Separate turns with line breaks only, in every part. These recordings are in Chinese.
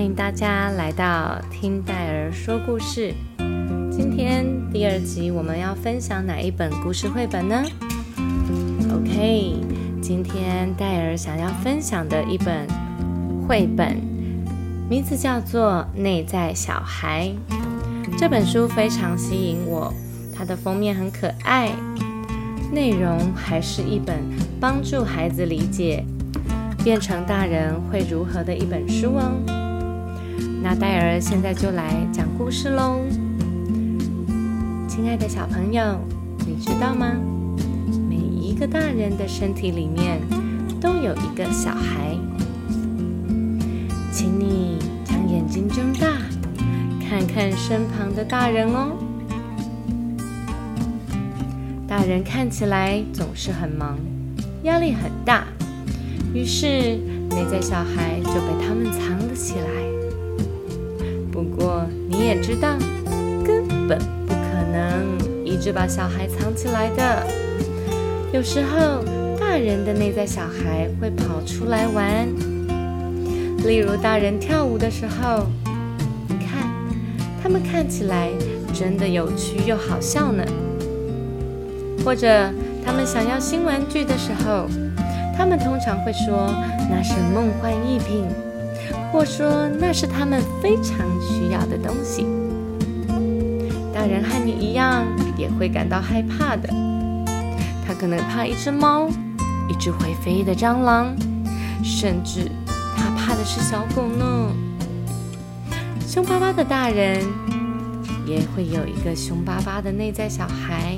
欢迎大家来到听戴尔说故事。今天第二集我们要分享哪一本故事绘本呢？OK，今天戴尔想要分享的一本绘本，名字叫做《内在小孩》。这本书非常吸引我，它的封面很可爱，内容还是一本帮助孩子理解变成大人会如何的一本书哦。那戴尔现在就来讲故事喽。亲爱的小朋友，你知道吗？每一个大人的身体里面都有一个小孩，请你将眼睛睁大，看看身旁的大人哦。大人看起来总是很忙，压力很大，于是内在小孩就被他们藏了起来。也知道，根本不可。能一直把小孩藏起来的。有时候，大人的内在小孩会跑出来玩。例如，大人跳舞的时候，你看，他们看起来真的有趣又好笑呢。或者，他们想要新玩具的时候，他们通常会说那是梦幻逸品，或说那是他们非常需要的东西。大人和你一样也会感到害怕的。他可能怕一只猫，一只会飞的蟑螂，甚至他怕的是小狗呢。凶巴巴的大人也会有一个凶巴巴的内在小孩。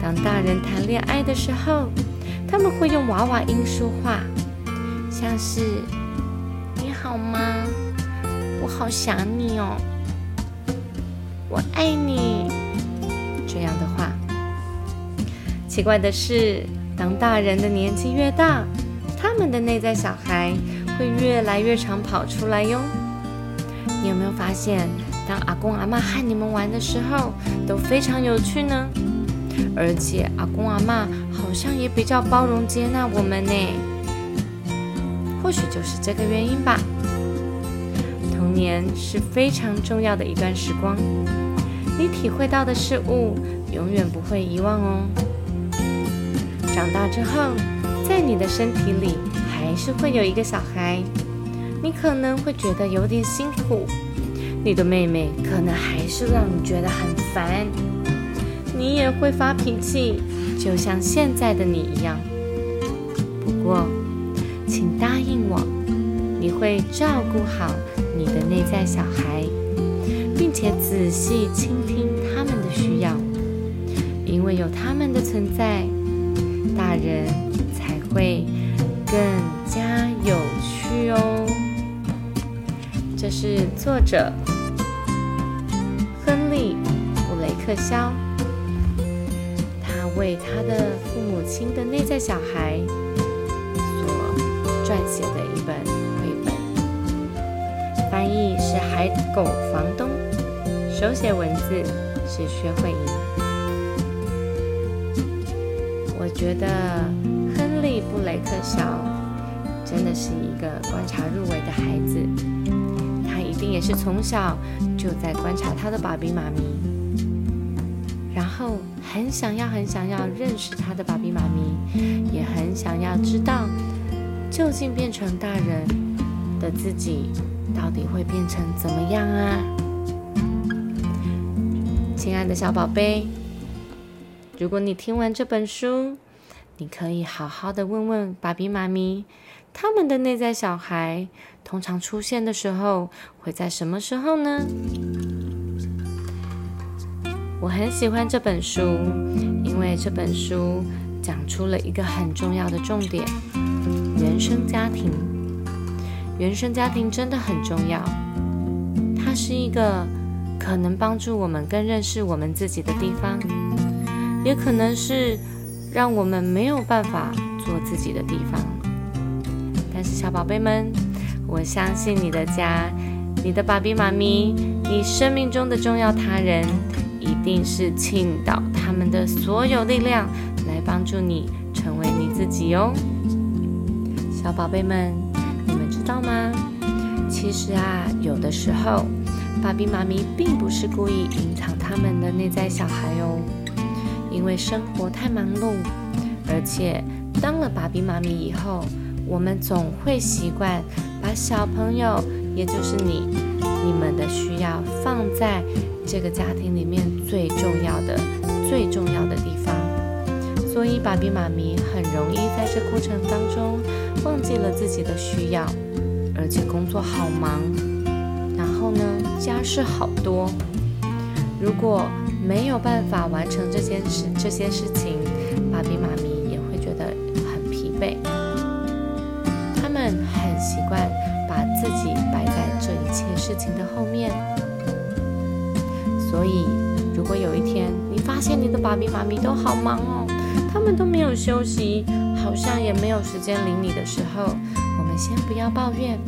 当大人谈恋爱的时候，他们会用娃娃音说话，像是“好吗？我好想你哦。”我爱你，这样的话。奇怪的是，当大人的年纪越大，他们的内在小孩会越来越常跑出来哟。你有没有发现，当阿公阿妈和你们玩的时候，都非常有趣呢？而且阿公阿妈好像也比较包容接纳我们呢。或许就是这个原因吧。童年是非常重要的一段时光，你体会到的事物永远不会遗忘哦。长大之后，在你的身体里还是会有一个小孩，你可能会觉得有点辛苦，你的妹妹可能还是让你觉得很烦，你也会发脾气，就像现在的你一样。不过，应我，你会照顾好。你的内在小孩，并且仔细倾听他们的需要，因为有他们的存在，大人才会更加有趣哦。这是作者亨利·布雷克肖，他为他的父母亲的内在小孩撰写的一本绘本。翻译是海狗房东，手写文字是薛慧莹。我觉得亨利·布雷克肖真的是一个观察入微的孩子，他一定也是从小就在观察他的爸比妈咪，然后很想要、很想要认识他的爸比妈咪，也很想要知道究竟变成大人的自己。到底会变成怎么样啊，亲爱的小宝贝？如果你听完这本书，你可以好好的问问爸比妈咪，他们的内在小孩通常出现的时候会在什么时候呢？我很喜欢这本书，因为这本书讲出了一个很重要的重点：原生家庭。原生家庭真的很重要，它是一个可能帮助我们更认识我们自己的地方，也可能是让我们没有办法做自己的地方。但是小宝贝们，我相信你的家、你的爸比妈咪、你生命中的重要他人，一定是倾倒他们的所有力量来帮助你成为你自己哦，小宝贝们。你们知道吗？其实啊，有的时候，爸比妈咪并不是故意隐藏他们的内在小孩哦，因为生活太忙碌，而且当了爸比妈咪以后，我们总会习惯把小朋友，也就是你、你们的需要放在这个家庭里面最重要的、最重要的地方，所以爸比妈咪很容易在这过程当中忘记了自己的需要。而且工作好忙，然后呢，家事好多。如果没有办法完成这件事、这些事情，爸比妈咪也会觉得很疲惫。他们很习惯把自己摆在这一切事情的后面。所以，如果有一天你发现你的爸比妈咪都好忙哦，他们都没有休息，好像也没有时间理你的时候，我们先不要抱怨，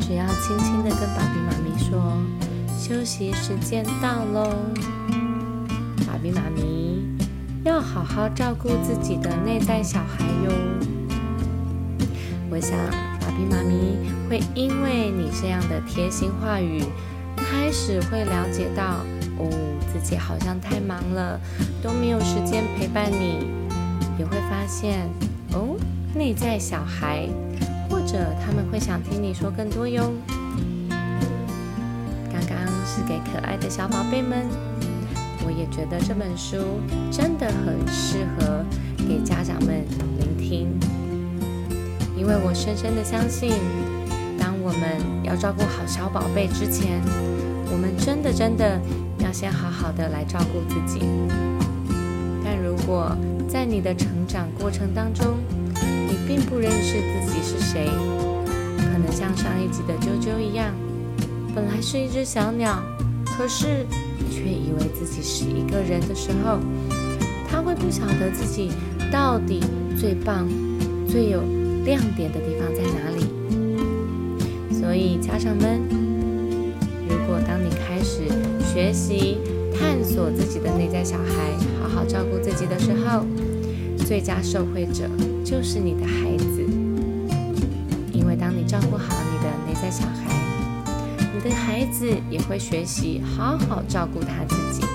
只要轻轻的跟爸比妈咪说：“休息时间到喽。”爸比妈咪要好好照顾自己的内在小孩哟。我想，爸比妈咪会因为你这样的贴心话语，开始会了解到，哦，自己好像太忙了，都没有时间陪伴你，也会发现，哦。内在小孩，或者他们会想听你说更多哟。刚刚是给可爱的小宝贝们，我也觉得这本书真的很适合给家长们聆听，因为我深深的相信，当我们要照顾好小宝贝之前，我们真的真的先好好的来照顾自己。但如果在你的成长过程当中，你并不认识自己是谁，可能像上一集的啾啾一样，本来是一只小鸟，可是却以为自己是一个人的时候，他会不晓得自己到底最棒、最有亮点的地方在哪里。所以家长们，如果当你学习探索自己的内在小孩，好好照顾自己的时候，最佳受惠者就是你的孩子，因为当你照顾好你的内在小孩，你的孩子也会学习好好照顾他自己。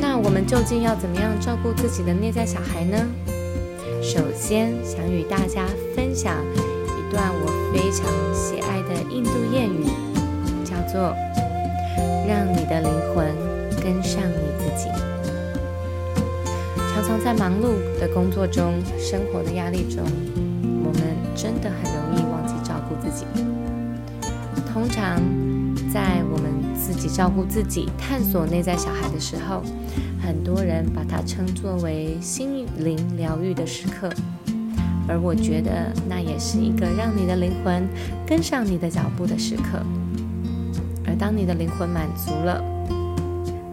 那我们究竟要怎么样照顾自己的内在小孩呢？首先，想与大家分享一段我非常喜爱的印度谚语，叫做“让你的灵魂跟上你自己”。常常在忙碌的工作中、生活的压力中，我们真的很容易忘记照顾自己。通常，在我们自己照顾自己、探索内在小孩的时候，很多人把它称作为心灵疗愈的时刻。而我觉得，那也是一个让你的灵魂跟上你的脚步的时刻。当你的灵魂满足了，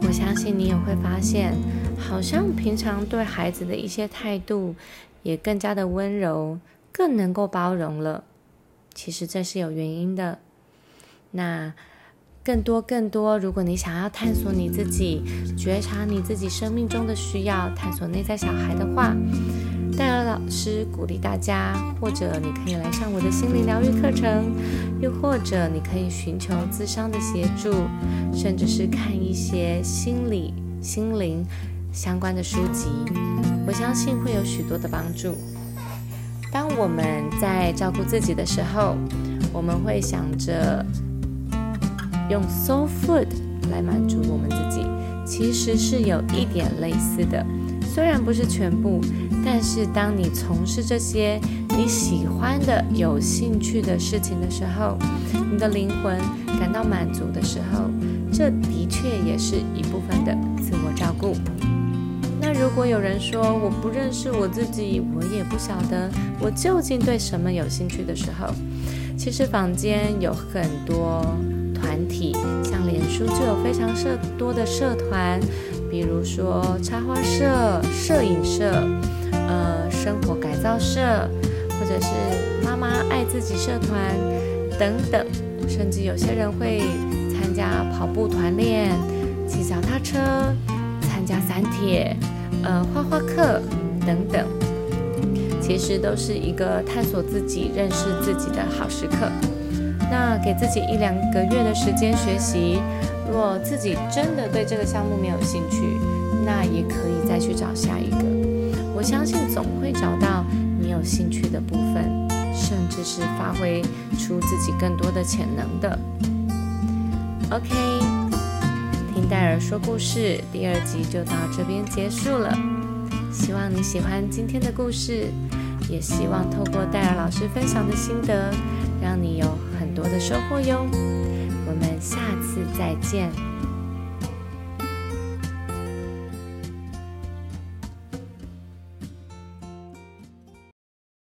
我相信你也会发现。好像平常对孩子的一些态度也更加的温柔，更能够包容了。其实这是有原因的。那更多更多，如果你想要探索你自己，觉察你自己生命中的需要，探索内在小孩的话，戴尔老师鼓励大家，或者你可以来上我的心灵疗愈课程，又或者你可以寻求咨商的协助，甚至是看一些心理心灵。相关的书籍，我相信会有许多的帮助。当我们在照顾自己的时候，我们会想着用 soul food 来满足我们自己，其实是有一点类似的，虽然不是全部，但是当你从事这些你喜欢的、有兴趣的事情的时候，你的灵魂感到满足的时候，这的确也是一部分的自我照顾。那如果有人说我不认识我自己，我也不晓得我究竟对什么有兴趣的时候，其实坊间有很多团体，像脸书就有非常社多的社团，比如说插花社、摄影社、呃生活改造社，或者是妈妈爱自己社团等等，甚至有些人会参加跑步团练、骑脚踏车、参加散铁。呃，画画课等等，其实都是一个探索自己、认识自己的好时刻。那给自己一两个月的时间学习，若自己真的对这个项目没有兴趣，那也可以再去找下一个。我相信总会找到你有兴趣的部分，甚至是发挥出自己更多的潜能的。OK，听戴尔说故事第二集就到这边结束了。希望你喜欢今天的故事，也希望透过戴尔老师分享的心得，让你有多的收获哟。我们下次再见。